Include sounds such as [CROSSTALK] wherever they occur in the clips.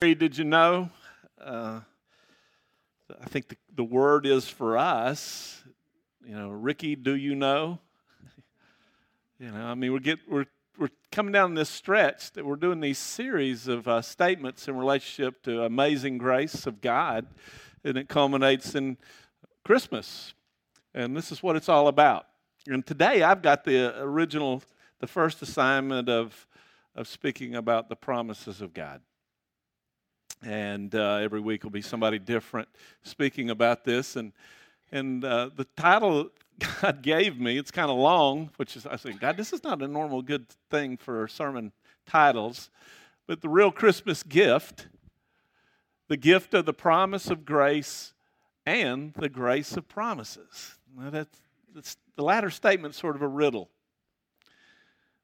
Did you know? Uh, I think the, the word is for us. You know, Ricky, do you know? [LAUGHS] you know, I mean, we're get we're we're coming down this stretch that we're doing these series of uh, statements in relationship to amazing grace of God, and it culminates in Christmas, and this is what it's all about. And today, I've got the original, the first assignment of of speaking about the promises of God and uh, every week will be somebody different speaking about this. And and uh, the title God gave me, it's kind of long, which is I said, God, this is not a normal good thing for sermon titles, but the real Christmas gift, the gift of the promise of grace and the grace of promises. Now that's, that's the latter statement, sort of a riddle.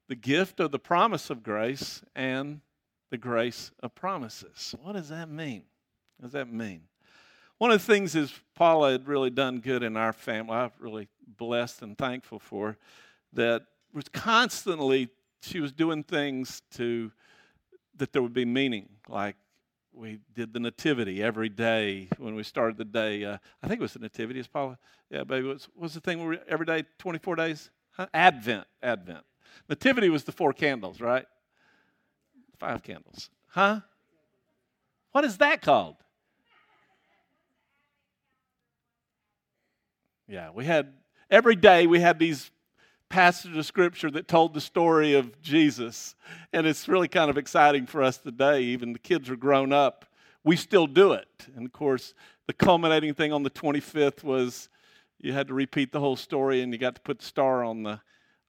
The gift of the promise of grace and the grace of promises. What does that mean? What does that mean? One of the things is Paula had really done good in our family. I'm really blessed and thankful for that was constantly she was doing things to that there would be meaning like we did the nativity every day when we started the day. Uh, I think it was the nativity, is Paula? Yeah, baby. What's was the thing where every day, 24 days? Huh? Advent, Advent. Nativity was the four candles, right? Five candles. Huh? What is that called? Yeah, we had every day we had these passages of scripture that told the story of Jesus. And it's really kind of exciting for us today. Even the kids are grown up. We still do it. And of course, the culminating thing on the 25th was you had to repeat the whole story and you got to put the star on the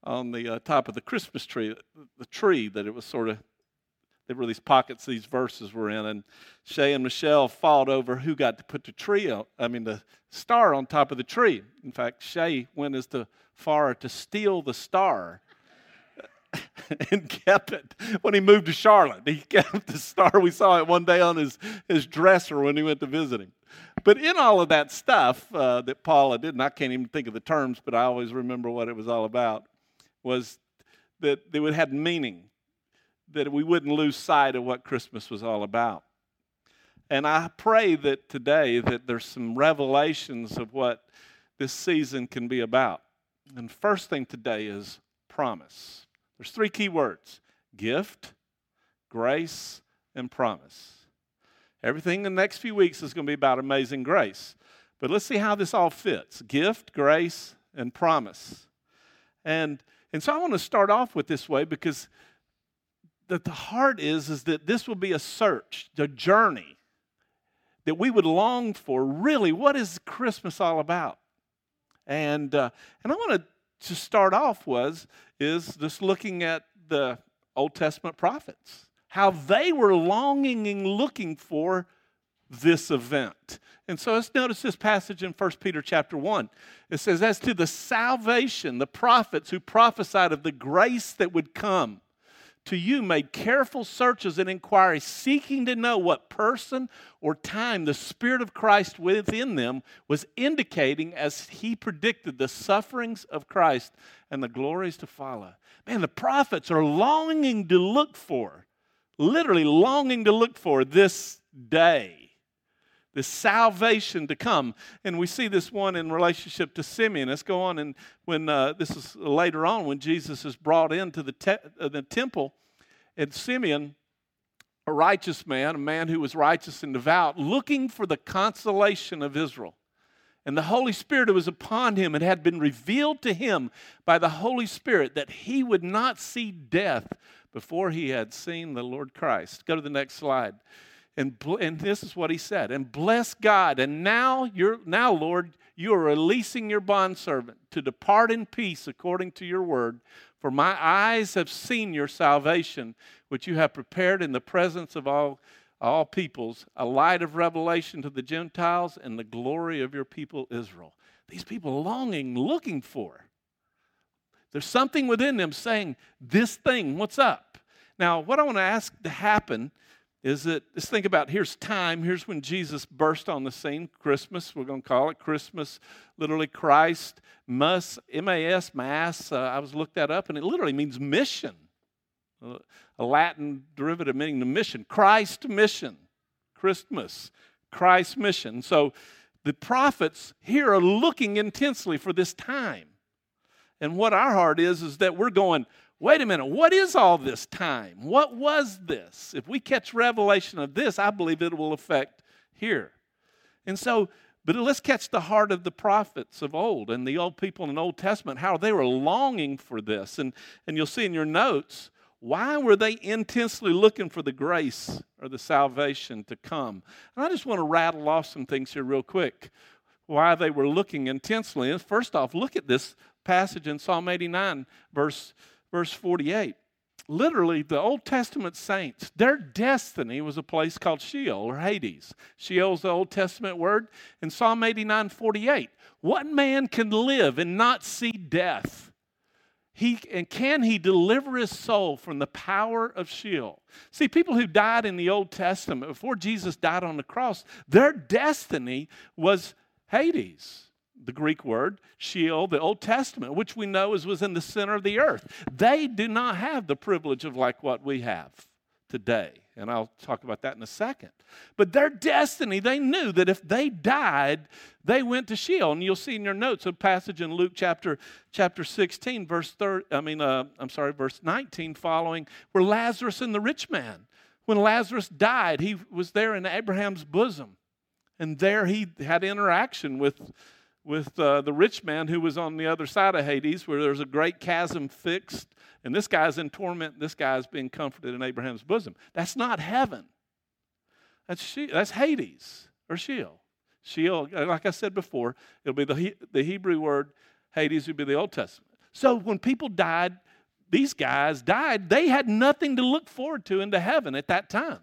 on the uh, top of the Christmas tree, the tree that it was sort of there were these pockets these verses were in, and Shay and Michelle fought over who got to put the tree on, I mean, the star on top of the tree. In fact, Shay went as the far to steal the star [LAUGHS] and kept it when he moved to Charlotte. He [LAUGHS] kept the star. We saw it one day on his, his dresser when he went to visit him. But in all of that stuff uh, that Paula did, and I can't even think of the terms, but I always remember what it was all about, was that would have meaning that we wouldn't lose sight of what Christmas was all about. And I pray that today that there's some revelations of what this season can be about. And first thing today is promise. There's three key words: gift, grace, and promise. Everything in the next few weeks is going to be about amazing grace. But let's see how this all fits. Gift, grace, and promise. And and so I want to start off with this way because that the heart is is that this will be a search, a journey that we would long for. Really, what is Christmas all about? And uh, and I want to start off was is just looking at the Old Testament prophets, how they were longing and looking for this event. And so let's notice this passage in 1 Peter chapter 1. It says, As to the salvation, the prophets who prophesied of the grace that would come to you made careful searches and inquiries, seeking to know what person or time the Spirit of Christ within them was indicating as he predicted the sufferings of Christ and the glories to follow. Man, the prophets are longing to look for, literally longing to look for this day this salvation to come. And we see this one in relationship to Simeon. Let's go on and when uh, this is later on when Jesus is brought into the, te- uh, the temple, and Simeon, a righteous man, a man who was righteous and devout, looking for the consolation of Israel. And the Holy Spirit was upon him and had been revealed to him by the Holy Spirit that he would not see death before he had seen the Lord Christ. Go to the next slide. And, and this is what he said. And bless God. And now, you're, now, Lord, you are releasing your bondservant to depart in peace according to your word. For my eyes have seen your salvation, which you have prepared in the presence of all, all peoples, a light of revelation to the Gentiles and the glory of your people Israel. These people longing, looking for. There's something within them saying, This thing, what's up? Now, what I want to ask to happen is that let's think about here's time, here's when Jesus burst on the scene, Christmas, we're going to call it Christmas, literally Christ, mus, M-A-S, mass, uh, I was looked that up, and it literally means mission, a Latin derivative meaning the mission, Christ mission. Christmas, Christ mission. So the prophets here are looking intensely for this time. And what our heart is, is that we're going, wait a minute, what is all this time? What was this? If we catch revelation of this, I believe it will affect here. And so, but let's catch the heart of the prophets of old and the old people in the Old Testament, how they were longing for this. And, and you'll see in your notes, why were they intensely looking for the grace or the salvation to come? And I just want to rattle off some things here real quick. Why they were looking intensely. First off, look at this passage in Psalm 89, verse, verse 48. Literally, the Old Testament saints, their destiny was a place called Sheol or Hades. Sheol is the Old Testament word. In Psalm 89, 48, what man can live and not see death? He, and can he deliver his soul from the power of Sheol? See, people who died in the Old Testament, before Jesus died on the cross, their destiny was Hades the Greek word, Sheol, the Old Testament, which we know is was in the center of the earth. They do not have the privilege of like what we have today. And I'll talk about that in a second. But their destiny, they knew that if they died, they went to Sheol. And you'll see in your notes a passage in Luke chapter, chapter 16, verse 30, I mean, uh, I'm sorry, verse 19 following, where Lazarus and the rich man, when Lazarus died, he was there in Abraham's bosom. And there he had interaction with with uh, the rich man who was on the other side of Hades, where there's a great chasm fixed, and this guy's in torment, this guy's being comforted in Abraham's bosom. That's not heaven. That's, she, that's Hades or Sheol. Sheol, like I said before, it'll be the, the Hebrew word Hades would be the Old Testament. So when people died, these guys died, they had nothing to look forward to into heaven at that time.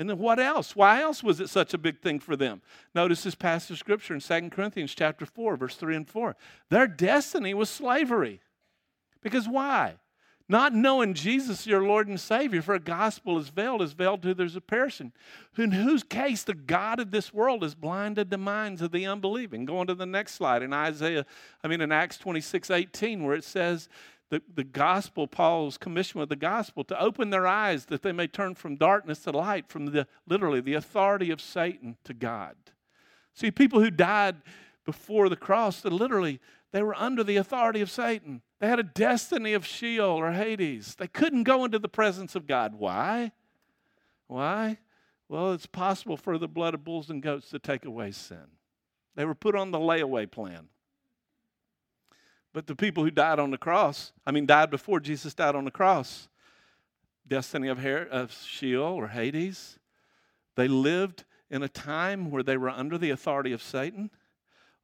And then what else? Why else was it such a big thing for them? Notice this passage of scripture in 2 Corinthians chapter 4, verse 3 and 4. Their destiny was slavery. Because why? Not knowing Jesus, your Lord and Savior, for a gospel is veiled, is veiled to there's a person, in whose case the God of this world has blinded the minds of the unbelieving. Going to the next slide in Isaiah, I mean in Acts 26, 18, where it says the, the gospel, Paul's commission with the gospel, to open their eyes that they may turn from darkness to light, from the literally the authority of Satan to God. See, people who died before the cross, that literally they were under the authority of Satan. They had a destiny of Sheol or Hades. They couldn't go into the presence of God. Why? Why? Well, it's possible for the blood of bulls and goats to take away sin. They were put on the layaway plan. But the people who died on the cross, I mean, died before Jesus died on the cross, destiny of, of Sheol or Hades, they lived in a time where they were under the authority of Satan.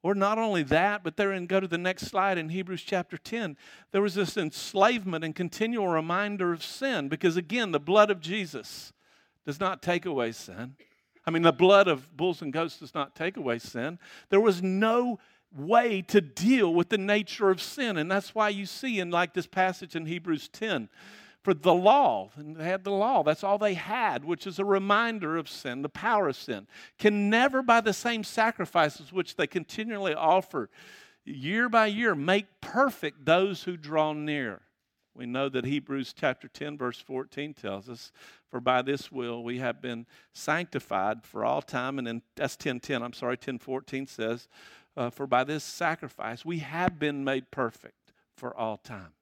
Or not only that, but they're in, go to the next slide in Hebrews chapter 10. There was this enslavement and continual reminder of sin because, again, the blood of Jesus does not take away sin. I mean, the blood of bulls and goats does not take away sin. There was no way to deal with the nature of sin. And that's why you see in like this passage in Hebrews 10 for the law, and they had the law, that's all they had, which is a reminder of sin, the power of sin, can never, by the same sacrifices which they continually offer year by year, make perfect those who draw near. We know that Hebrews chapter 10, verse 14 tells us, For by this will we have been sanctified for all time. And then that's 1010, I'm sorry, 1014 says, uh, For by this sacrifice we have been made perfect for all time.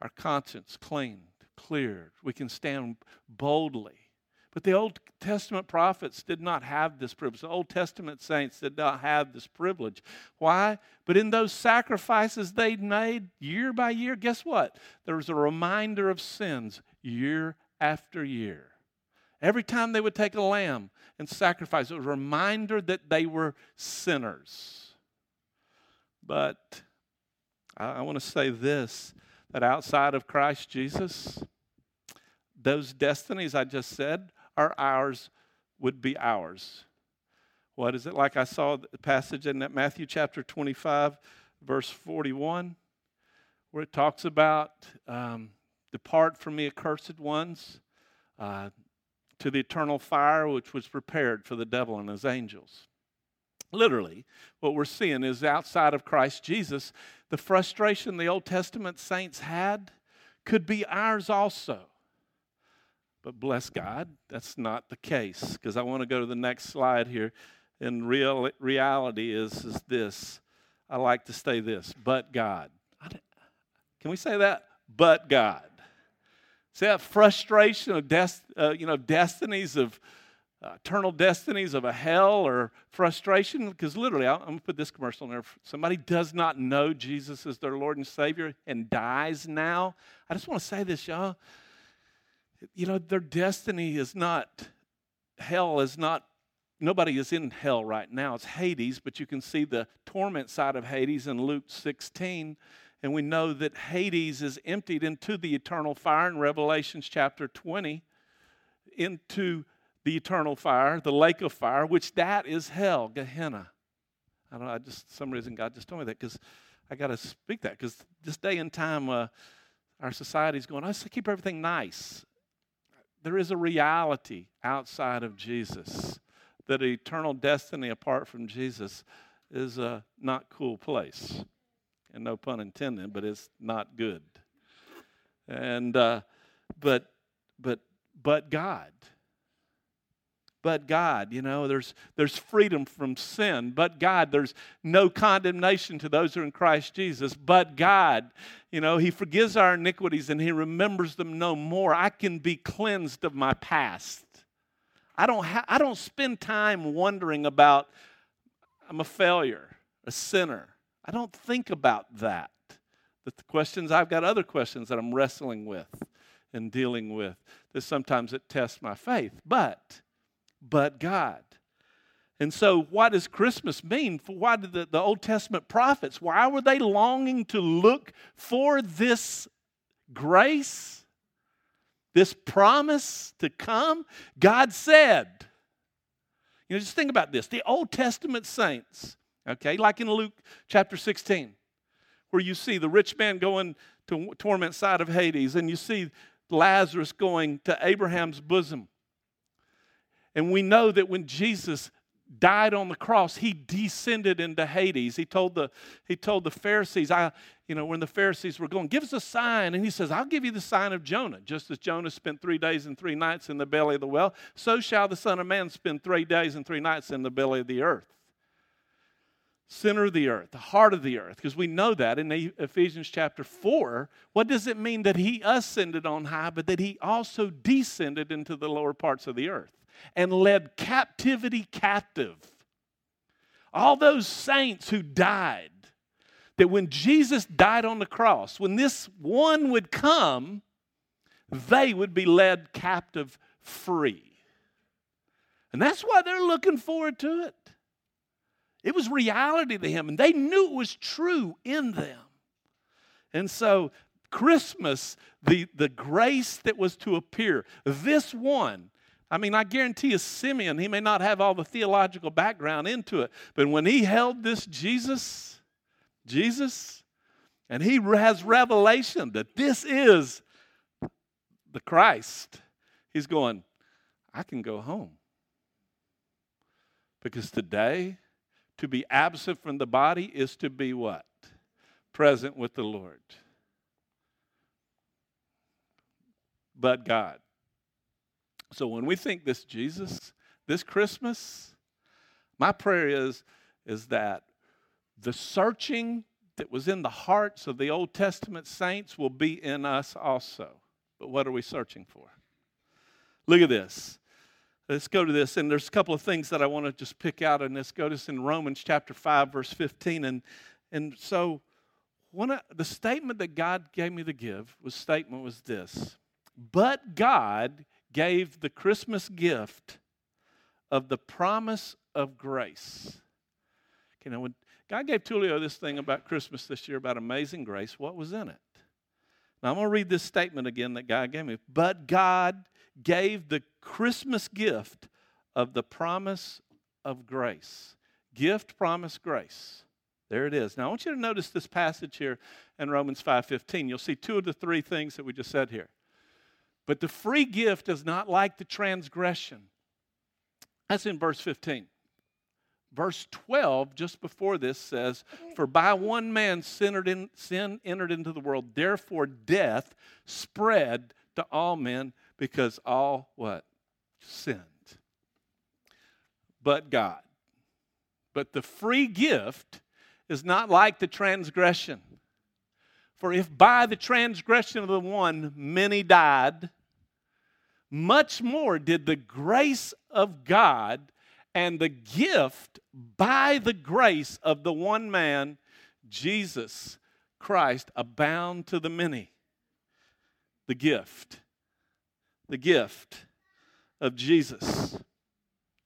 Our conscience cleaned, cleared. We can stand boldly. But the Old Testament prophets did not have this privilege. The Old Testament saints did not have this privilege. Why? But in those sacrifices they made year by year, guess what? There was a reminder of sins year after year. Every time they would take a lamb and sacrifice, it was a reminder that they were sinners. But I, want to say this that outside of Christ Jesus, those destinies I just said are ours, would be ours. What is it? Like I saw the passage in Matthew chapter 25, verse 41, where it talks about um, depart from me, accursed ones. Uh, to the eternal fire which was prepared for the devil and his angels. Literally, what we're seeing is outside of Christ Jesus, the frustration the Old Testament saints had could be ours also. But bless God, that's not the case because I want to go to the next slide here. And real reality is, is this. I like to say this, but God. Can we say that? But God. See that frustration of des- uh, you know, destinies of uh, eternal destinies of a hell or frustration? Because literally, I'm going to put this commercial in there. If somebody does not know Jesus as their Lord and Savior and dies now. I just want to say this, y'all. You know, their destiny is not, hell is not, nobody is in hell right now. It's Hades, but you can see the torment side of Hades in Luke 16. And we know that Hades is emptied into the eternal fire in Revelations chapter 20, into the eternal fire, the lake of fire, which that is hell, Gehenna. I don't know, I just, some reason God just told me that because I got to speak that because this day and time, uh, our society is going, I say keep everything nice. There is a reality outside of Jesus that eternal destiny apart from Jesus is a not cool place. And no pun intended, but it's not good. And, uh, but, but, but God but God. You know, there's, there's freedom from sin, but God. There's no condemnation to those who are in Christ Jesus, but God. You know, He forgives our iniquities and He remembers them no more. I can be cleansed of my past. I don't, ha- I don't spend time wondering about, I'm a failure, a sinner. I don't think about that. But the questions, I've got other questions that I'm wrestling with and dealing with that sometimes it tests my faith. But but God. And so, what does Christmas mean? Why did the, the Old Testament prophets, why were they longing to look for this grace, this promise to come? God said, you know, just think about this. The Old Testament saints, okay, like in Luke chapter 16, where you see the rich man going to torment side of Hades, and you see Lazarus going to Abraham's bosom. And we know that when Jesus died on the cross, he descended into Hades. He told the, he told the Pharisees, I, you know, when the Pharisees were going, give us a sign. And he says, I'll give you the sign of Jonah. Just as Jonah spent three days and three nights in the belly of the well, so shall the Son of Man spend three days and three nights in the belly of the earth. Center of the earth, the heart of the earth, because we know that in Ephesians chapter 4. What does it mean that he ascended on high, but that he also descended into the lower parts of the earth? and led captivity captive. All those saints who died, that when Jesus died on the cross, when this one would come, they would be led captive free. And that's why they're looking forward to it. It was reality to him, and they knew it was true in them. And so, Christmas, the, the grace that was to appear, this one I mean, I guarantee you, Simeon, he may not have all the theological background into it, but when he held this Jesus, Jesus, and he has revelation that this is the Christ, he's going, I can go home. Because today, to be absent from the body is to be what? Present with the Lord. But God. So when we think this Jesus, this Christmas, my prayer is, is that the searching that was in the hearts of the Old Testament saints will be in us also. But what are we searching for? Look at this. Let's go to this. And there's a couple of things that I want to just pick out in this. Go to this in Romans chapter 5, verse 15. And, and so one of, the statement that God gave me to give was statement was this. But God gave the Christmas gift of the promise of grace. Okay, now when God gave Tulio this thing about Christmas this year about amazing grace, what was in it? Now I'm going to read this statement again that God gave me. But God gave the Christmas gift of the promise of grace. Gift, promise, grace. There it is. Now I want you to notice this passage here in Romans 5:15. You'll see two of the three things that we just said here. But the free gift is not like the transgression. That's in verse 15. Verse 12, just before this, says, For by one man sin entered into the world, therefore death spread to all men because all what? Sinned. But God. But the free gift is not like the transgression. For if by the transgression of the one many died, much more did the grace of God and the gift by the grace of the one man, Jesus Christ, abound to the many. The gift. The gift of Jesus.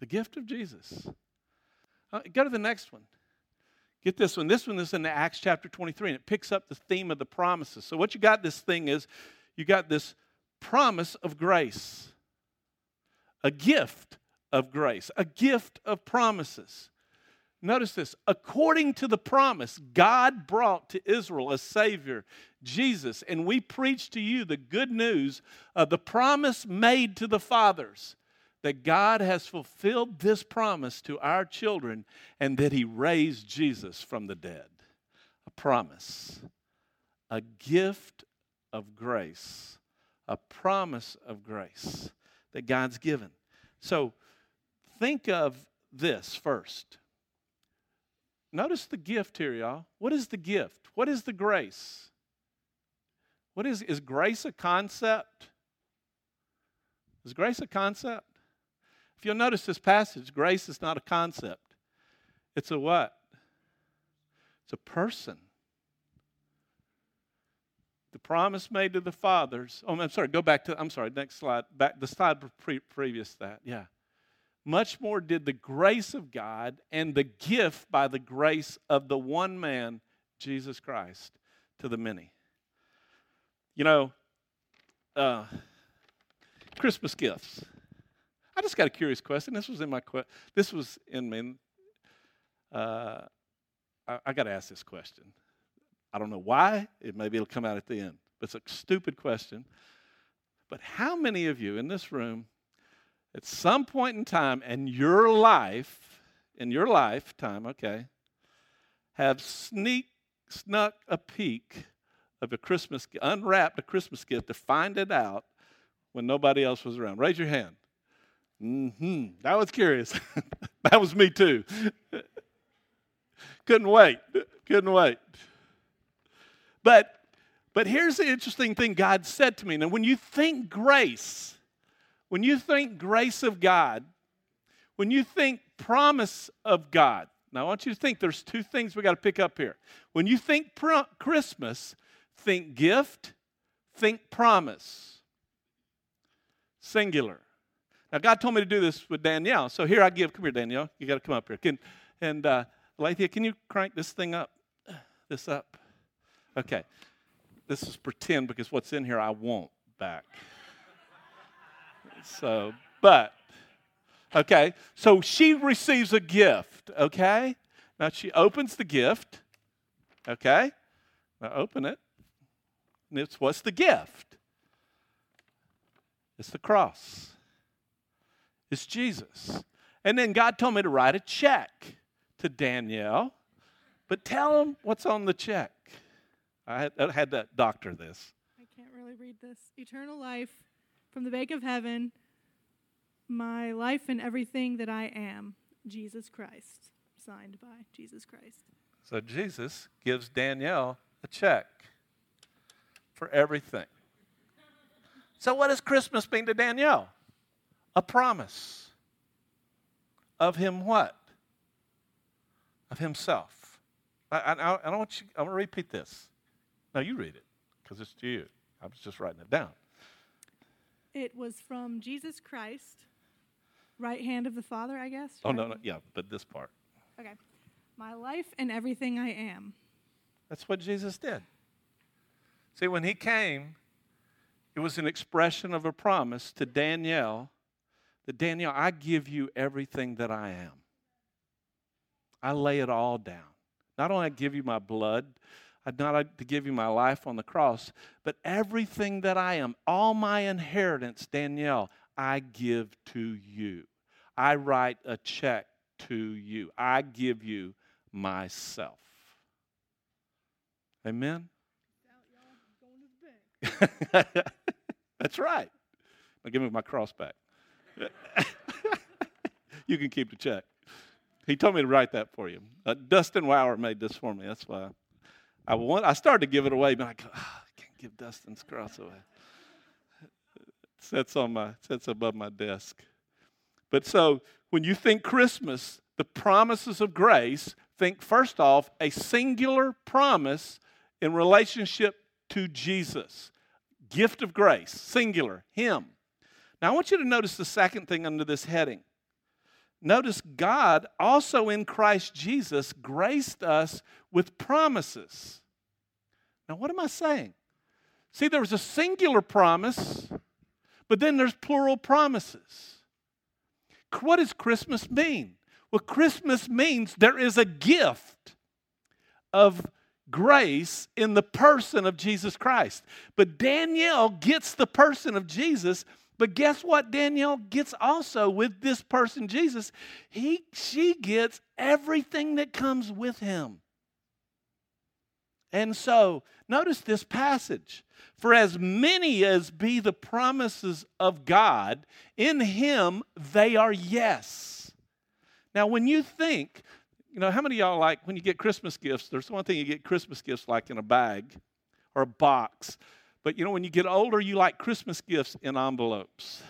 The gift of Jesus. Uh, go to the next one. Get this one. This one is in Acts chapter 23, and it picks up the theme of the promises. So, what you got this thing is you got this promise of grace, a gift of grace, a gift of promises. Notice this according to the promise, God brought to Israel a Savior, Jesus, and we preach to you the good news of the promise made to the fathers that God has fulfilled this promise to our children and that He raised Jesus from the dead. A promise, a gift of grace, a promise of grace that God's given. So think of this first. Notice the gift here, y'all. What is the gift? What is the grace? What is is grace a concept? Is grace a concept? If you'll notice this passage, grace is not a concept. It's a what? It's a person. The promise made to the fathers. Oh, I'm sorry. Go back to. I'm sorry. Next slide. Back the slide pre- previous that. Yeah. Much more did the grace of God and the gift by the grace of the one man, Jesus Christ, to the many. You know, uh, Christmas gifts. I just got a curious question. This was in my que- this was in me. Uh, I, I got to ask this question. I don't know why. It maybe it'll come out at the end. But it's a stupid question. But how many of you in this room, at some point in time in your life, in your lifetime, okay, have sneak snuck a peek of a Christmas, unwrapped a Christmas gift to find it out when nobody else was around? Raise your hand. Mm hmm. That was curious. [LAUGHS] that was me too. [LAUGHS] Couldn't wait. Couldn't wait. But but here's the interesting thing God said to me. Now, when you think grace, when you think grace of God, when you think promise of God, now I want you to think there's two things we got to pick up here. When you think Christmas, think gift, think promise. Singular. Now, God told me to do this with Danielle. So here I give, come here, Danielle. You got to come up here. Can, and uh, Lathia, can you crank this thing up? [SIGHS] This up? Okay. This is pretend because what's in here I want back. So, but, okay. So she receives a gift, okay? Now she opens the gift, okay? Now open it. And it's what's the gift? It's the cross. It's Jesus. And then God told me to write a check to Danielle, but tell him what's on the check. I had, I had that doctor this. I can't really read this. Eternal life from the bank of heaven, my life and everything that I am, Jesus Christ. Signed by Jesus Christ. So Jesus gives Danielle a check for everything. So, what does Christmas mean to Danielle? a promise of him what? Of himself. I, I, I don't want you, I want to repeat this. Now you read it because it's to you. I was just writing it down. It was from Jesus Christ, right hand of the Father, I guess. Oh, no, no, yeah, but this part. Okay. My life and everything I am. That's what Jesus did. See, when he came, it was an expression of a promise to Danielle that Danielle, I give you everything that I am. I lay it all down. Not only I give you my blood, I not to give you my life on the cross, but everything that I am, all my inheritance, Danielle, I give to you. I write a check to you. I give you myself. Amen? [LAUGHS] That's right. Now give me my cross back. [LAUGHS] you can keep the check. He told me to write that for you. Uh, Dustin Wauer made this for me. That's why I want. I started to give it away, but I go, oh, I can't give Dustin's cross away. It sits on my sits above my desk. But so when you think Christmas, the promises of grace, think first off a singular promise in relationship to Jesus. Gift of grace, singular, Him. Now I want you to notice the second thing under this heading. Notice God also in Christ Jesus graced us with promises. Now, what am I saying? See, there was a singular promise, but then there's plural promises. What does Christmas mean? Well, Christmas means there is a gift of grace in the person of Jesus Christ. But Danielle gets the person of Jesus but guess what Danielle gets also with this person, Jesus? He, she gets everything that comes with him. And so, notice this passage. For as many as be the promises of God, in him they are yes. Now, when you think, you know, how many y'all like when you get Christmas gifts? There's one thing you get Christmas gifts like in a bag or a box. But you know, when you get older, you like Christmas gifts in envelopes.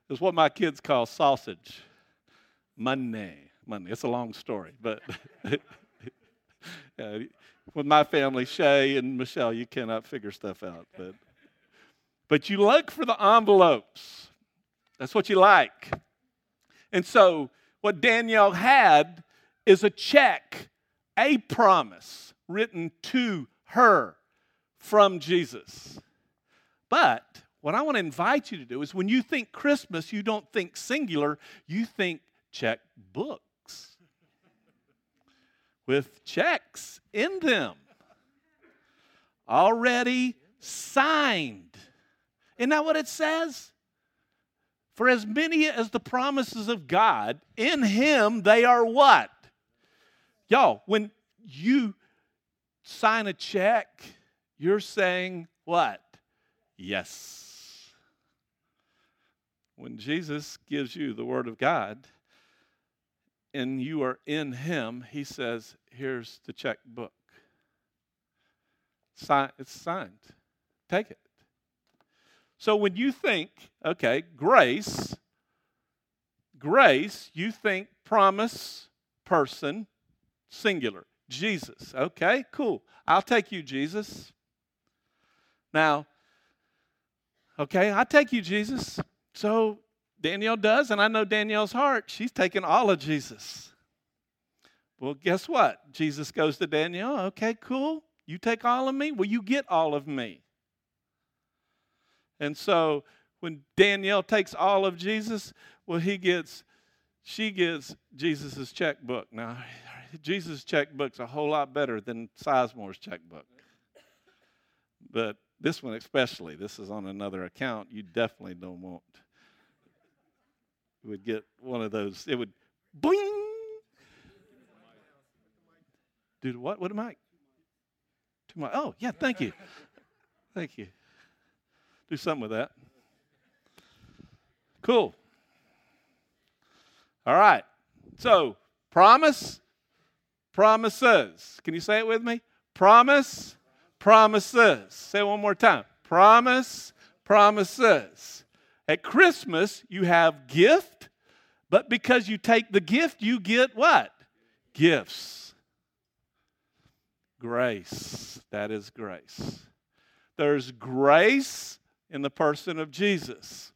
[LAUGHS] it's what my kids call sausage. Money. Money. It's a long story, but [LAUGHS] with my family, Shay and Michelle, you cannot figure stuff out. But, but you look for the envelopes. That's what you like. And so, what Danielle had is a check, a promise written to her from Jesus. But what I want to invite you to do is when you think Christmas, you don't think singular, you think check books [LAUGHS] with checks in them already signed. Isn't that what it says? For as many as the promises of God, in Him they are what? Y'all, when you sign a check, you're saying what? Yes. When Jesus gives you the Word of God and you are in Him, He says, Here's the checkbook. Sign, it's signed. Take it. So when you think, okay, grace, grace, you think promise, person, singular. Jesus. Okay, cool. I'll take you, Jesus. Now, okay, I take you, Jesus. So Danielle does, and I know Danielle's heart. She's taking all of Jesus. Well, guess what? Jesus goes to Danielle. Okay, cool. You take all of me. Well, you get all of me. And so when Danielle takes all of Jesus, well, he gets, she gets Jesus' checkbook. Now, Jesus' checkbook's a whole lot better than Sizemore's checkbook. But this one especially, this is on another account, you definitely don't want. You would get one of those, it would bling. Dude, what? What am I? Oh, yeah, thank you. Thank you. Do something with that. Cool. All right. So, promise promises. Can you say it with me? Promise, promises. Say one more time. Promise, promises. At Christmas, you have gift, but because you take the gift, you get what? Gifts. Grace. That is grace. There's grace in the person of Jesus,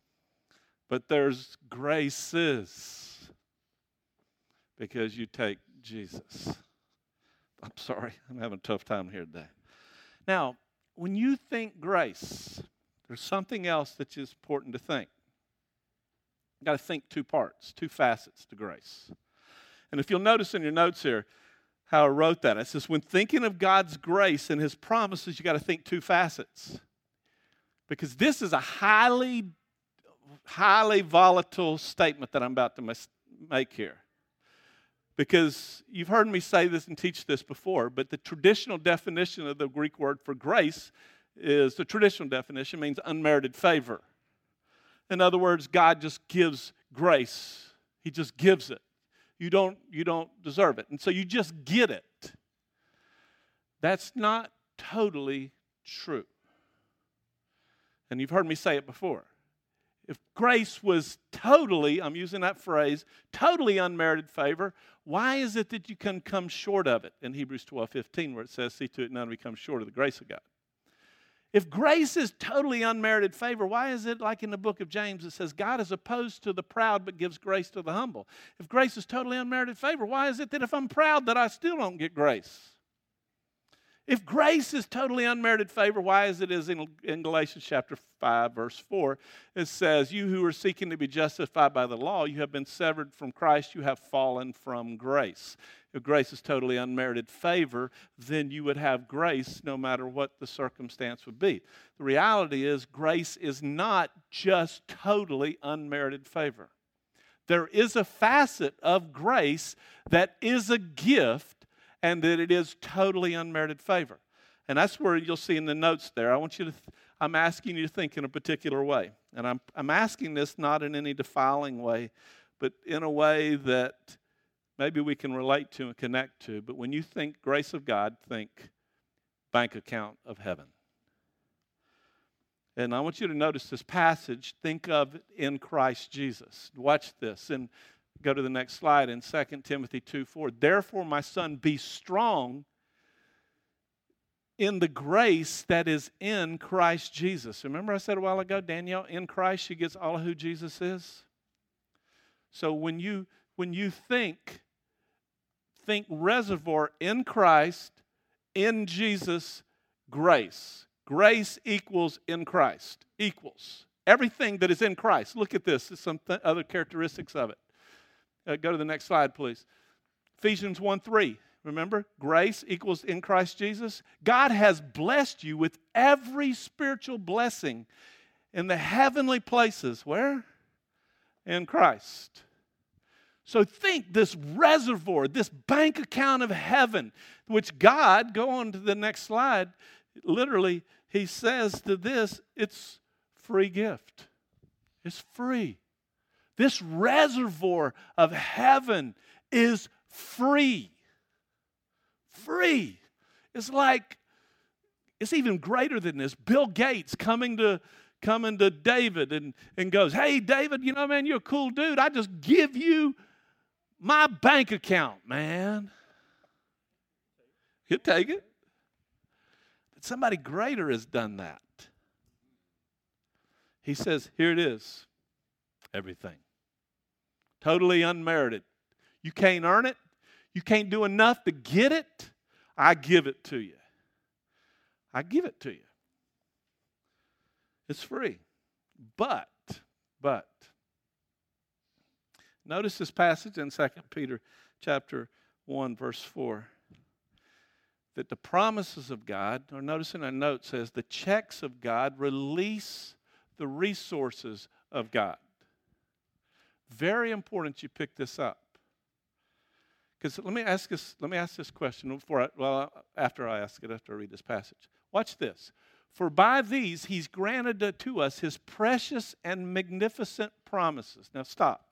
but there's graces because you take Jesus. I'm sorry, [LAUGHS] I'm having a tough time here today. Now, when you think grace, there's something else that is important to think. You've got to think two parts, two facets to grace. And if you'll notice in your notes here how I wrote that, it says, when thinking of God's grace and his promises, you got to think two facets. Because this is a highly, highly volatile statement that I'm about to make here because you've heard me say this and teach this before, but the traditional definition of the Greek word for grace is the traditional definition means unmerited favor. In other words, God just gives grace. He just gives it. You don't you don't deserve it. And so you just get it. That's not totally true. And you've heard me say it before. If grace was totally, I'm using that phrase, totally unmerited favor, why is it that you can come short of it in Hebrews 12 15, where it says, See to it none become short of the grace of God? If grace is totally unmerited favor, why is it like in the book of James it says, God is opposed to the proud but gives grace to the humble? If grace is totally unmerited favor, why is it that if I'm proud that I still don't get grace? If grace is totally unmerited favor, why is it in, in Galatians chapter 5, verse 4, it says, You who are seeking to be justified by the law, you have been severed from Christ, you have fallen from grace. If grace is totally unmerited favor, then you would have grace no matter what the circumstance would be. The reality is, grace is not just totally unmerited favor. There is a facet of grace that is a gift and that it is totally unmerited favor. And that's where you'll see in the notes there. I want you to, th- I'm asking you to think in a particular way. And I'm, I'm asking this not in any defiling way, but in a way that maybe we can relate to and connect to. But when you think grace of God, think bank account of heaven. And I want you to notice this passage. Think of it in Christ Jesus. Watch this. In Go to the next slide in 2 Timothy 2 4. Therefore, my son, be strong in the grace that is in Christ Jesus. Remember, I said a while ago, Danielle, in Christ, she gets all of who Jesus is. So when you when you think, think reservoir in Christ, in Jesus, grace. Grace equals in Christ, equals. Everything that is in Christ. Look at this, some th- other characteristics of it. Uh, go to the next slide, please. Ephesians 1 3. Remember, grace equals in Christ Jesus. God has blessed you with every spiritual blessing in the heavenly places. Where? In Christ. So think this reservoir, this bank account of heaven, which God, go on to the next slide, literally, he says to this, it's free gift. It's free. This reservoir of heaven is free. Free. It's like, it's even greater than this. Bill Gates coming to coming to David and, and goes, Hey, David, you know, man, you're a cool dude. I just give you my bank account, man. He'll take it. But somebody greater has done that. He says, Here it is everything totally unmerited. You can't earn it, you can't do enough to get it. I give it to you. I give it to you. It's free. But, but, notice this passage in 2 Peter chapter 1, verse 4 that the promises of God, or notice in our note says, the checks of God release the resources of God. Very important you pick this up. Because let me ask this, let me ask this question before I, well, after I ask it, after I read this passage. Watch this. For by these he's granted to us his precious and magnificent promises. Now stop.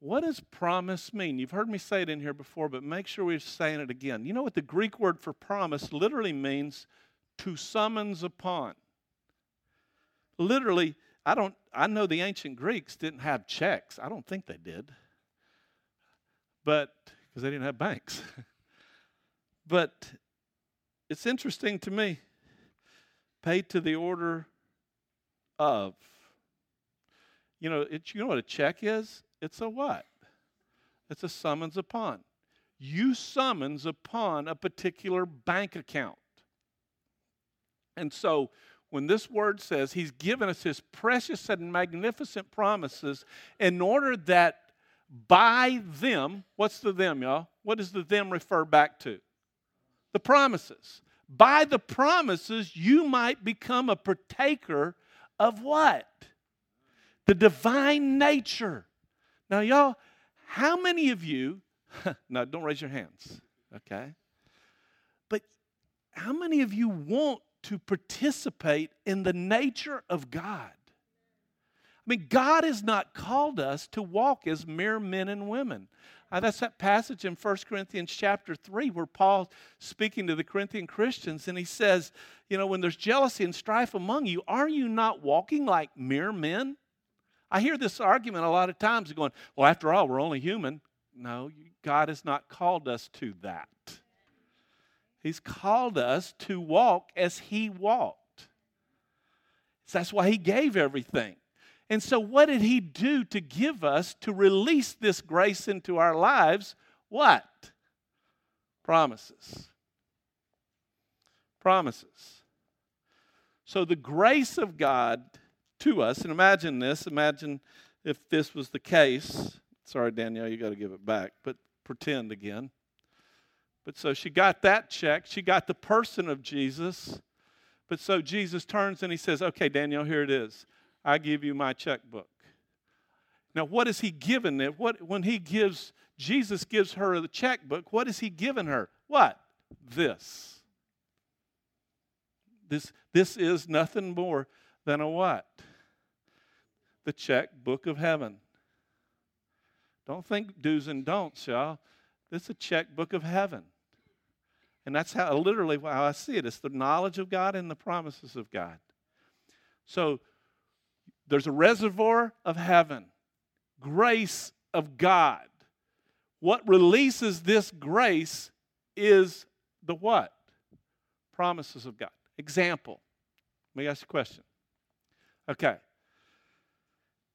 What does promise mean? You've heard me say it in here before, but make sure we're saying it again. You know what the Greek word for promise literally means? To summons upon. Literally, I don't I know the ancient Greeks didn't have checks. I don't think they did. But because they didn't have banks. [LAUGHS] but it's interesting to me. Paid to the order of. You know, you know what a check is? It's a what? It's a summons upon. You summons upon a particular bank account. And so when this word says he's given us his precious and magnificent promises in order that by them, what's the them, y'all? What does the them refer back to? The promises. By the promises, you might become a partaker of what? The divine nature. Now, y'all, how many of you, [LAUGHS] no, don't raise your hands, okay? But how many of you want to participate in the nature of God. I mean, God has not called us to walk as mere men and women. Uh, that's that passage in 1 Corinthians chapter 3 where Paul's speaking to the Corinthian Christians and he says, You know, when there's jealousy and strife among you, are you not walking like mere men? I hear this argument a lot of times going, Well, after all, we're only human. No, God has not called us to that. He's called us to walk as He walked. So that's why He gave everything. And so, what did He do to give us, to release this grace into our lives? What? Promises. Promises. So, the grace of God to us, and imagine this, imagine if this was the case. Sorry, Danielle, you got to give it back, but pretend again. But so she got that check. She got the person of Jesus. But so Jesus turns and he says, Okay, Danielle, here it is. I give you my checkbook. Now, what is he giving it? What when he gives Jesus gives her the checkbook, what is he giving her? What? This. This this is nothing more than a what? The checkbook of heaven. Don't think do's and don'ts, y'all. This is a checkbook of heaven. And that's how literally how I see it. It's the knowledge of God and the promises of God. So there's a reservoir of heaven, grace of God. What releases this grace is the what? Promises of God. Example. Let me ask you a question. Okay.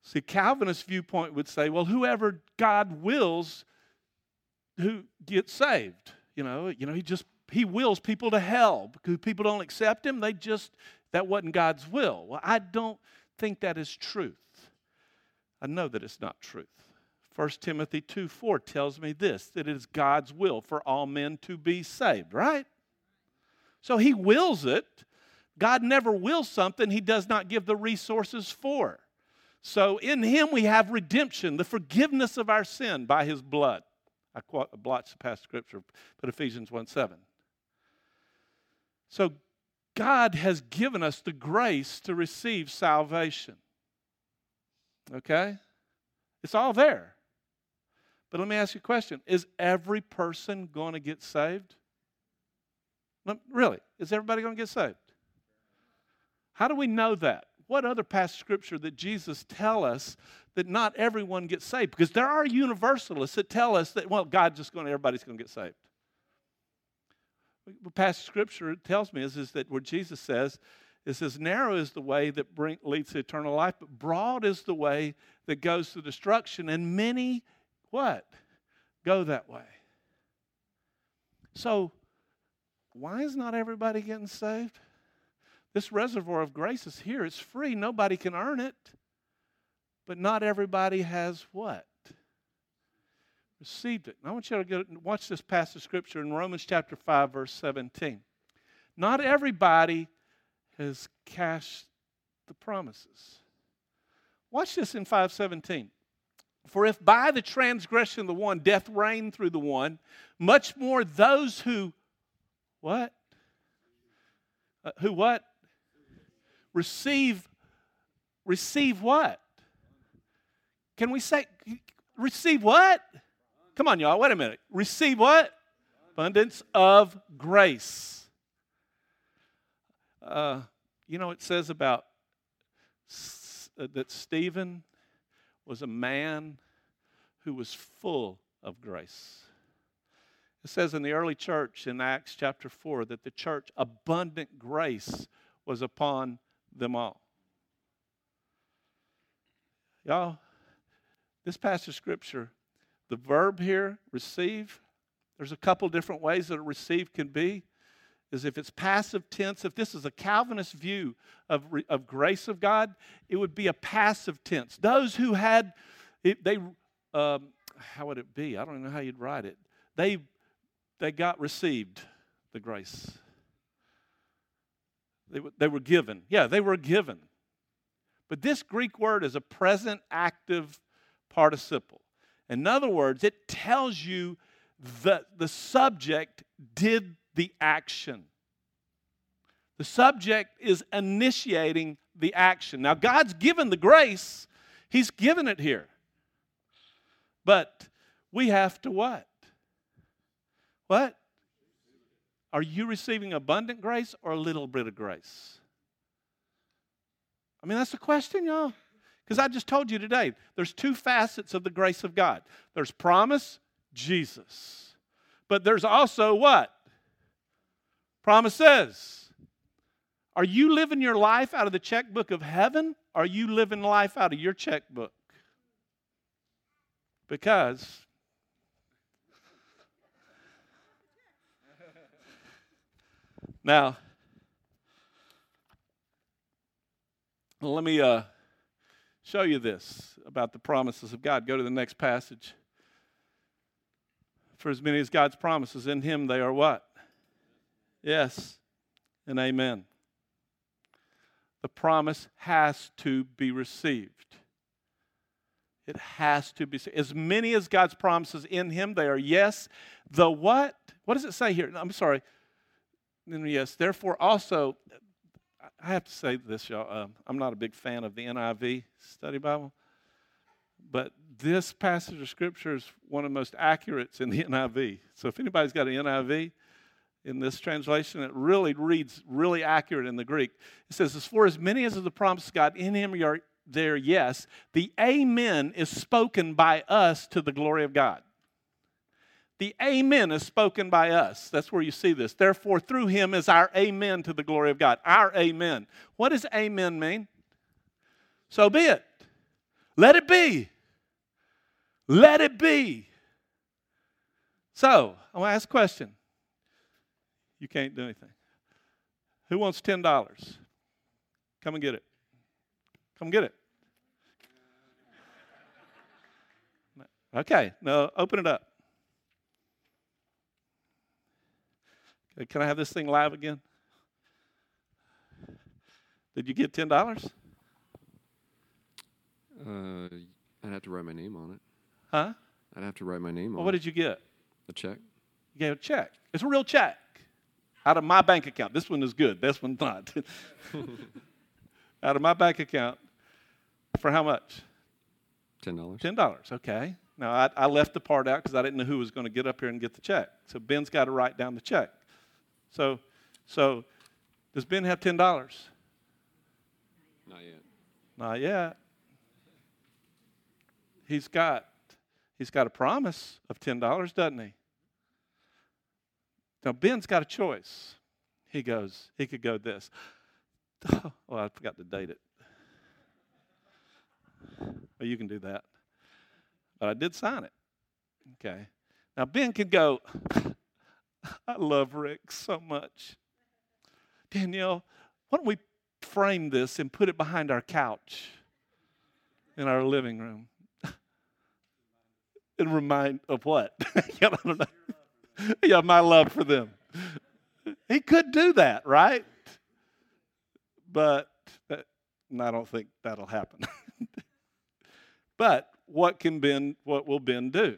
See, Calvinist viewpoint would say, well, whoever God wills who gets saved. You know, you know, he just he wills people to hell because people don't accept him. They just that wasn't God's will. Well, I don't think that is truth. I know that it's not truth. 1 Timothy 2 4 tells me this that it is God's will for all men to be saved, right? So he wills it. God never wills something he does not give the resources for. So in him we have redemption, the forgiveness of our sin by his blood. I quote, blotched the past scripture, but Ephesians 1 7. So God has given us the grace to receive salvation. Okay? It's all there. But let me ask you a question Is every person going to get saved? Really, is everybody going to get saved? How do we know that? What other past scripture that Jesus tell us that not everyone gets saved? Because there are universalists that tell us that, well, God's just going to, everybody's going to get saved. Past scripture tells me is, is that what Jesus says, it says, narrow is the way that bring, leads to eternal life, but broad is the way that goes to destruction, and many, what? Go that way. So, why is not everybody getting saved? This reservoir of grace is here. It's free. Nobody can earn it. But not everybody has what? Received it. I want you to watch this passage of scripture in Romans chapter 5, verse 17. Not everybody has cashed the promises. Watch this in 517. For if by the transgression of the one death reigned through the one, much more those who what? Uh, who what? receive receive what? Can we say receive what? Come on, y'all. Wait a minute. Receive what? Abundance of grace. Uh, you know, it says about uh, that Stephen was a man who was full of grace. It says in the early church in Acts chapter 4 that the church, abundant grace was upon them all. Y'all, this passage of scripture, the verb here, receive, there's a couple different ways that a receive can be. Is if it's passive tense, if this is a Calvinist view of, of grace of God, it would be a passive tense. Those who had, it, they, um, how would it be? I don't know how you'd write it. They, they got received the grace. They, they were given. Yeah, they were given. But this Greek word is a present active participle. In other words, it tells you that the subject did the action. The subject is initiating the action. Now, God's given the grace, He's given it here. But we have to what? What? Are you receiving abundant grace or a little bit of grace? I mean, that's the question, y'all. Because I just told you today, there's two facets of the grace of God there's promise, Jesus. But there's also what? Promises. Are you living your life out of the checkbook of heaven? Or are you living life out of your checkbook? Because [LAUGHS] now, let me uh, show you this about the promises of God. Go to the next passage. For as many as God's promises in Him, they are what? Yes and amen. The promise has to be received. It has to be. As many as God's promises in Him, they are yes. The what? What does it say here? I'm sorry. Yes, therefore also, I have to say this, y'all. Uh, I'm not a big fan of the NIV study Bible, but this passage of Scripture is one of the most accurate in the NIV. So if anybody's got an NIV, in this translation. It really reads really accurate in the Greek. It says, As for as many as of the promise of God, in him are there, yes. The Amen is spoken by us to the glory of God. The Amen is spoken by us. That's where you see this. Therefore, through him is our Amen to the glory of God. Our Amen. What does Amen mean? So be it. Let it be. Let it be. So, I want to ask a question you can't do anything. Who wants $10? Come and get it. Come get it. Okay, now open it up. Can I have this thing live again? Did you get $10? Uh, I'd have to write my name on it. Huh? I'd have to write my name well, on what it. did you get? A check. You gave a check. It's a real check out of my bank account. This one is good. This one's not. [LAUGHS] out of my bank account for how much? Ten dollars. Ten dollars. Okay. Now I, I, left the part out because I didn't know who was going to get up here and get the check. So Ben's got to write down the check. So, so does Ben have ten dollars? Not yet. Not yet. He's got he's got a promise of ten dollars, doesn't he? Now, Ben's got a choice. He goes, he could go this. [LAUGHS] Oh, I forgot to date it. Well, you can do that. But I did sign it. Okay. Now, Ben could go, [LAUGHS] I love Rick so much. Danielle, why don't we frame this and put it behind our couch in our living room? [LAUGHS] and remind of what? [LAUGHS] Yeah, my love for them. He could do that, right? But that, I don't think that'll happen. but what can Ben? What will Ben do?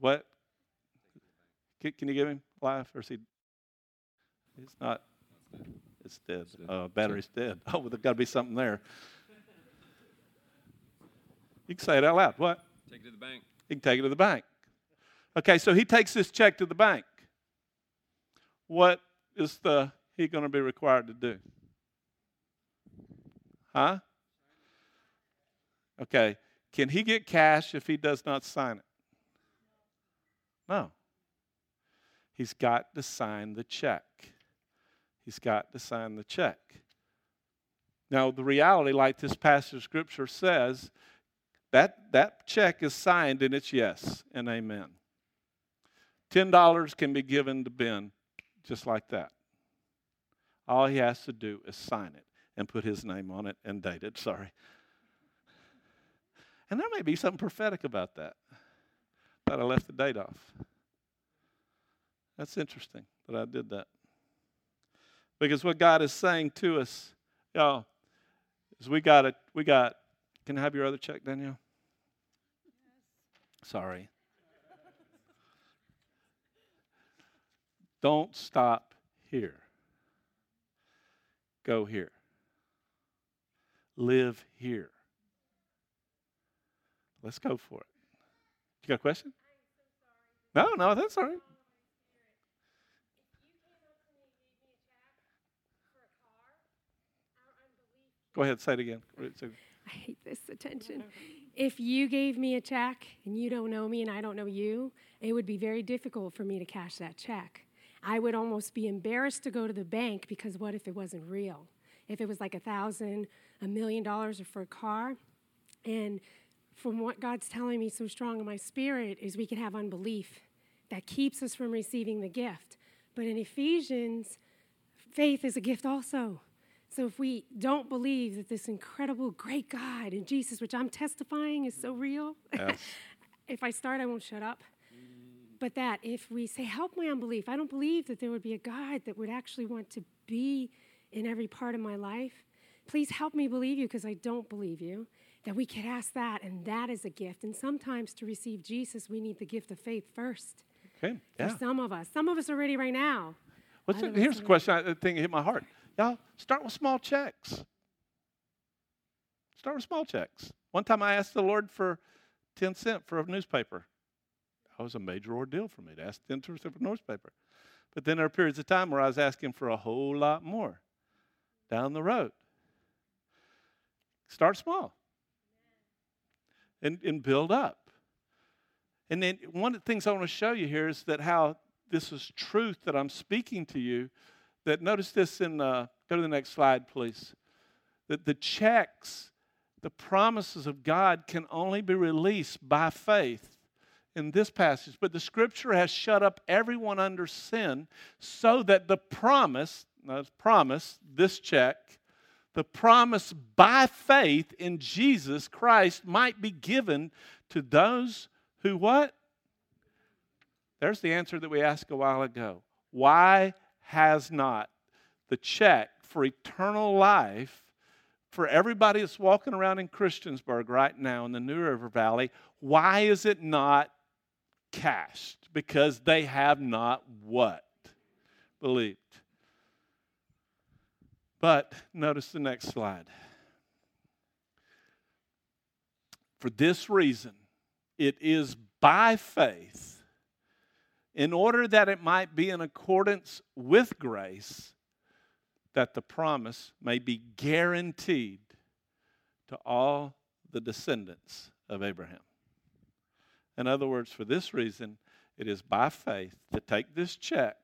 What? Can, can you give him life, or is he? He's not. It's dead. Uh, battery's dead. [LAUGHS] Oh, well, there's got to be something there. You can say it out loud. What? Take it to the bank. You can take it to the bank. Okay, so he takes this check to the bank. What is the he going to be required to do? Huh? Okay. Can he get cash if he does not sign it? No. He's got to sign the check. He's got to sign the check. Now, the reality, like this passage of Scripture says, that, that check is signed and it's yes and amen. $10 can be given to Ben just like that. All he has to do is sign it and put his name on it and date it. Sorry. And there may be something prophetic about that, that I left the date off. That's interesting that I did that. Because what God is saying to us, y'all, is we got it. We got. Can I have your other check, Danielle? Sorry. Don't stop here. Go here. Live here. Let's go for it. You got a question? No, no, that's all right. Go ahead, say it again. I hate this attention. If you gave me a check and you don't know me and I don't know you, it would be very difficult for me to cash that check. I would almost be embarrassed to go to the bank because what if it wasn't real? If it was like a thousand, a million dollars or for a car, and from what God's telling me so strong in my spirit is we can have unbelief that keeps us from receiving the gift. But in Ephesians, faith is a gift also. So if we don't believe that this incredible, great God and Jesus, which I'm testifying is so real, Yes. [LAUGHS] if I start, I won't shut up. But that if we say, help my unbelief, I don't believe that there would be a God that would actually want to be in every part of my life. Please help me believe you because I don't believe you. That we could ask that, and that is a gift. And sometimes to receive Jesus, we need the gift of faith first. Okay. Yeah. For some of us, some of us are ready right now. What's the, here's the question I think hit my heart. Y'all start with small checks. Start with small checks. One time I asked the Lord for 10 cent for a newspaper. That was a major ordeal for me to ask 10 cents for a newspaper. But then there are periods of time where I was asking for a whole lot more down the road. Start small and, and build up. And then one of the things I want to show you here is that how this is truth that I'm speaking to you. That notice this in, uh, go to the next slide, please. That the checks, the promises of God can only be released by faith in this passage. But the scripture has shut up everyone under sin so that the promise, promise, this check, the promise by faith in Jesus Christ might be given to those who what? There's the answer that we asked a while ago. Why has not the check for eternal life for everybody that's walking around in Christiansburg right now in the New River Valley, why is it not cashed? Because they have not what? Believed. But notice the next slide. For this reason, it is by faith, in order that it might be in accordance with grace, that the promise may be guaranteed to all the descendants of Abraham. In other words, for this reason, it is by faith to take this check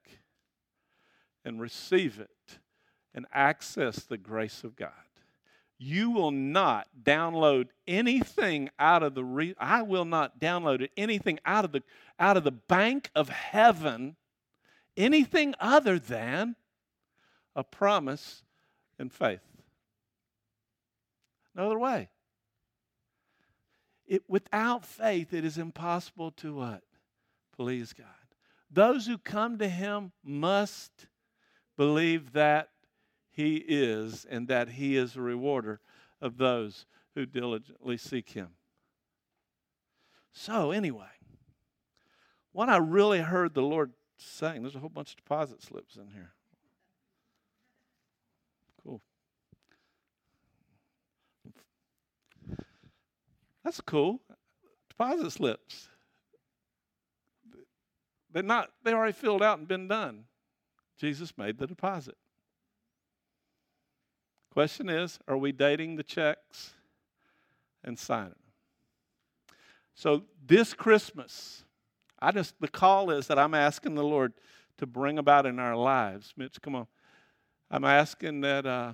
and receive it and access the grace of God. You will not download anything out of the re- I will not download anything out of the out of the bank of heaven anything other than a promise and faith. No other way. It, without faith, it is impossible to what? Please God. Those who come to Him must believe that He is and that He is a rewarder of those who diligently seek Him. So, anyway, what I really heard the Lord saying, there's a whole bunch of deposit slips in here. Cool. That's cool. Deposit slips. They're not, they already filled out and been done. Jesus made the deposit. Question is, are we dating the checks and signing them? So this Christmas, I just the call is that I'm asking the Lord to bring about in our lives. Mitch, come on. I'm asking that uh,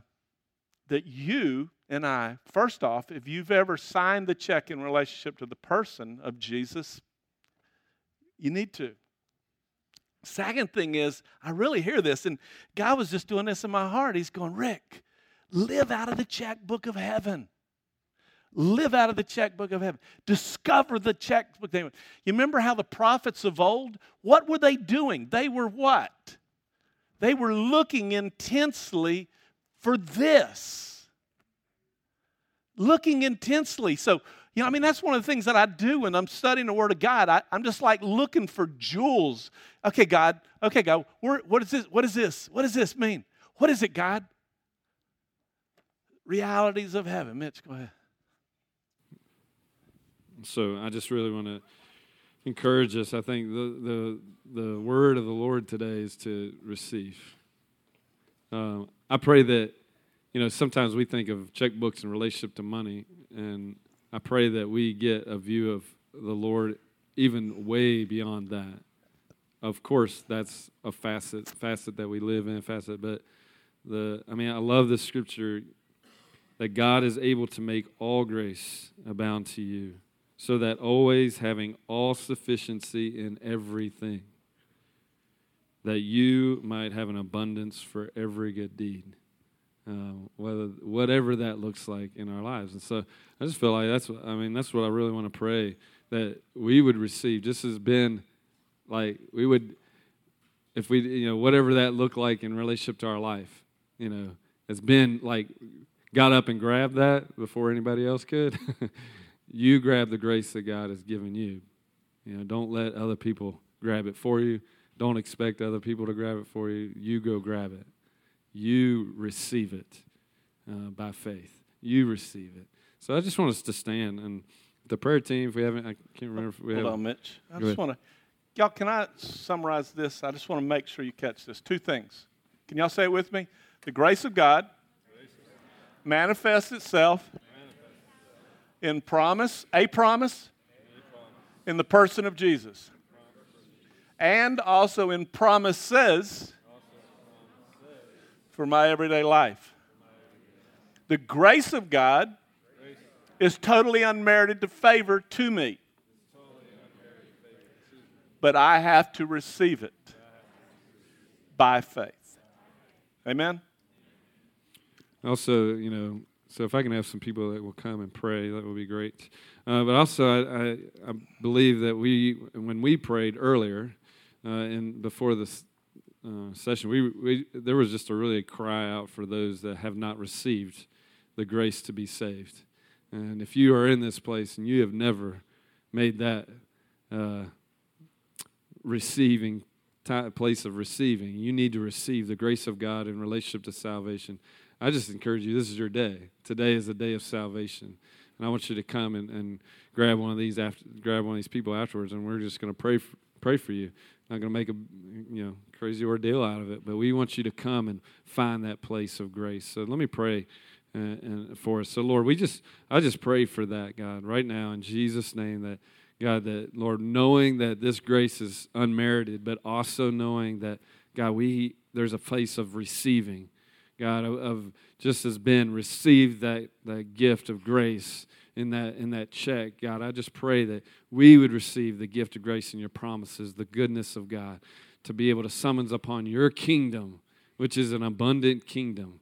that you and I, first off, if you've ever signed the check in relationship to the person of Jesus, you need to. Second thing is, I really hear this, and God was just doing this in my heart. He's going, Rick, live out of the checkbook of heaven. Live out of the checkbook of heaven. Discover the checkbook. You remember how the prophets of old, what were they doing? They were what? They were looking intensely for this. Looking intensely. So, You know, I mean, that's one of the things that I do when I'm studying the Word of God. I, am just like looking for jewels. Okay, God. Okay, God. Where, what is this? What is this? What does this mean? What is it, God? Realities of heaven. Mitch, go ahead. So I just really want to encourage us. I think the the the word of the Lord today is to receive. Uh, I pray that you know sometimes we think of checkbooks in relationship to money, and I pray that we get a view of the Lord even way beyond that. Of course, that's a facet facet that we live in facet, but the I mean I love the scripture that God is able to make all grace abound to you so that always having all sufficiency in everything, that you might have an abundance for every good deed, uh, whether whatever that looks like in our lives. And so I just feel like that's what, I mean that's what I really want to pray that we would receive. Just as Ben like we would, if we you know whatever that looked like in relationship to our life, you know, it's Ben like got up and grabbed that before anybody else could. [LAUGHS] you grab the grace that God has given you. You know, don't let other people grab it for you. Don't expect other people to grab it for you. You go grab it. You receive it uh, by faith. You receive it. So I just want us to stand and the prayer team. If we haven't, I can't remember if we Hold have. on, Mitch. I Go just want to, y'all. Can I summarize this? I just want to make sure you catch this. Two things. Can y'all say it with me? The grace of God manifests itself in promise, a promise, in the person of Jesus, and also in promises for my everyday life. The grace of God is totally unmerited to favor to me, but I have to receive it by faith. Amen. Also, you know, so if I can have some people that will come and pray, that would be great. Uh, but also, I, I, I believe that we, when we prayed earlier, uh, and before this uh, session, we, we there was just a really cry out for those that have not received the grace to be saved. And if you are in this place and you have never made that uh, receiving ti place of receiving, you need to receive the grace of God in relationship to salvation. I just encourage you, this is your day. Today is the day of salvation. And I want you to come and, and grab one of these after, grab one of these people afterwards, and we're just going to pray for, pray for you. Not going to make a you know crazy ordeal out of it, but we want you to come and find that place of grace. So let me pray uh, and for us. So Lord, we just I just pray for that God right now in Jesus' name that God that Lord knowing that this grace is unmerited, but also knowing that God we there's a place of receiving. God, of, just as Ben received that, that gift of grace in that in that check, God, I just pray that we would receive the gift of grace in your promises, the goodness of God, to be able to summons upon your kingdom, which is an abundant kingdom.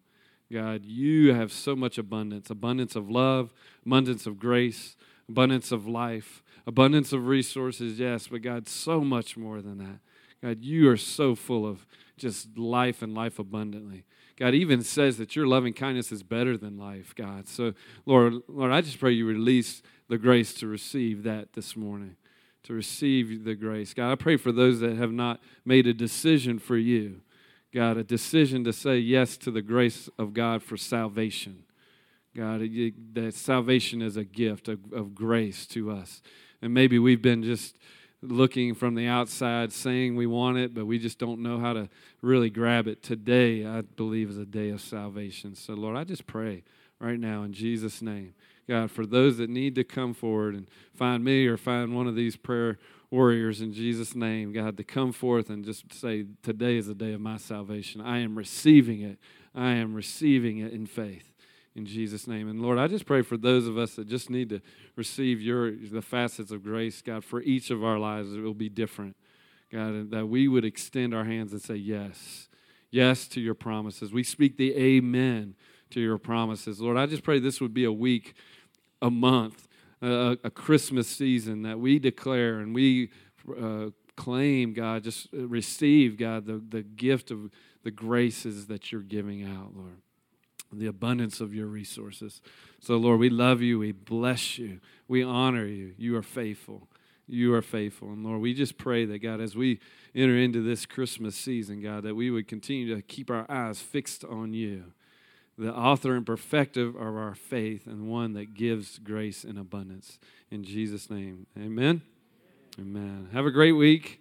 God, you have so much abundance abundance of love, abundance of grace, abundance of life, abundance of resources, yes, but God, so much more than that. God, you are so full of just life and life abundantly. God even says that your loving kindness is better than life, God. So, Lord, Lord, I just pray you release the grace to receive that this morning, to receive the grace. God, I pray for those that have not made a decision for you. God, a decision to say yes to the grace of God for salvation. God, that salvation is a gift of, of grace to us. And maybe we've been just looking from the outside, saying we want it, but we just don't know how to really grab it. Today, I believe, is a day of salvation. So, Lord, I just pray right now in Jesus' name, God, for those that need to come forward and find me or find one of these prayer warriors in Jesus' name, God, to come forth and just say, Today is the day of my salvation. I am receiving it. I am receiving it in faith in Jesus' name. And Lord, I just pray for those of us that just need to receive your the facets of grace, God, for each of our lives it will be different. God, that we would extend our hands and say yes. Yes to your promises. We speak the amen to your promises. Lord, I just pray this would be a week, a month, a, a Christmas season that we declare and we uh, claim, God, just receive, God, the, the gift of the graces that you're giving out, Lord the abundance of your resources. So, Lord, we love you. We bless you. We honor you. You are faithful. You are faithful. And Lord, we just pray that, God, as we enter into this Christmas season, God, that we would continue to keep our eyes fixed on you, the author and perfecter of our faith, and one that gives grace in abundance. In Jesus' name, amen. Amen. Have a great week.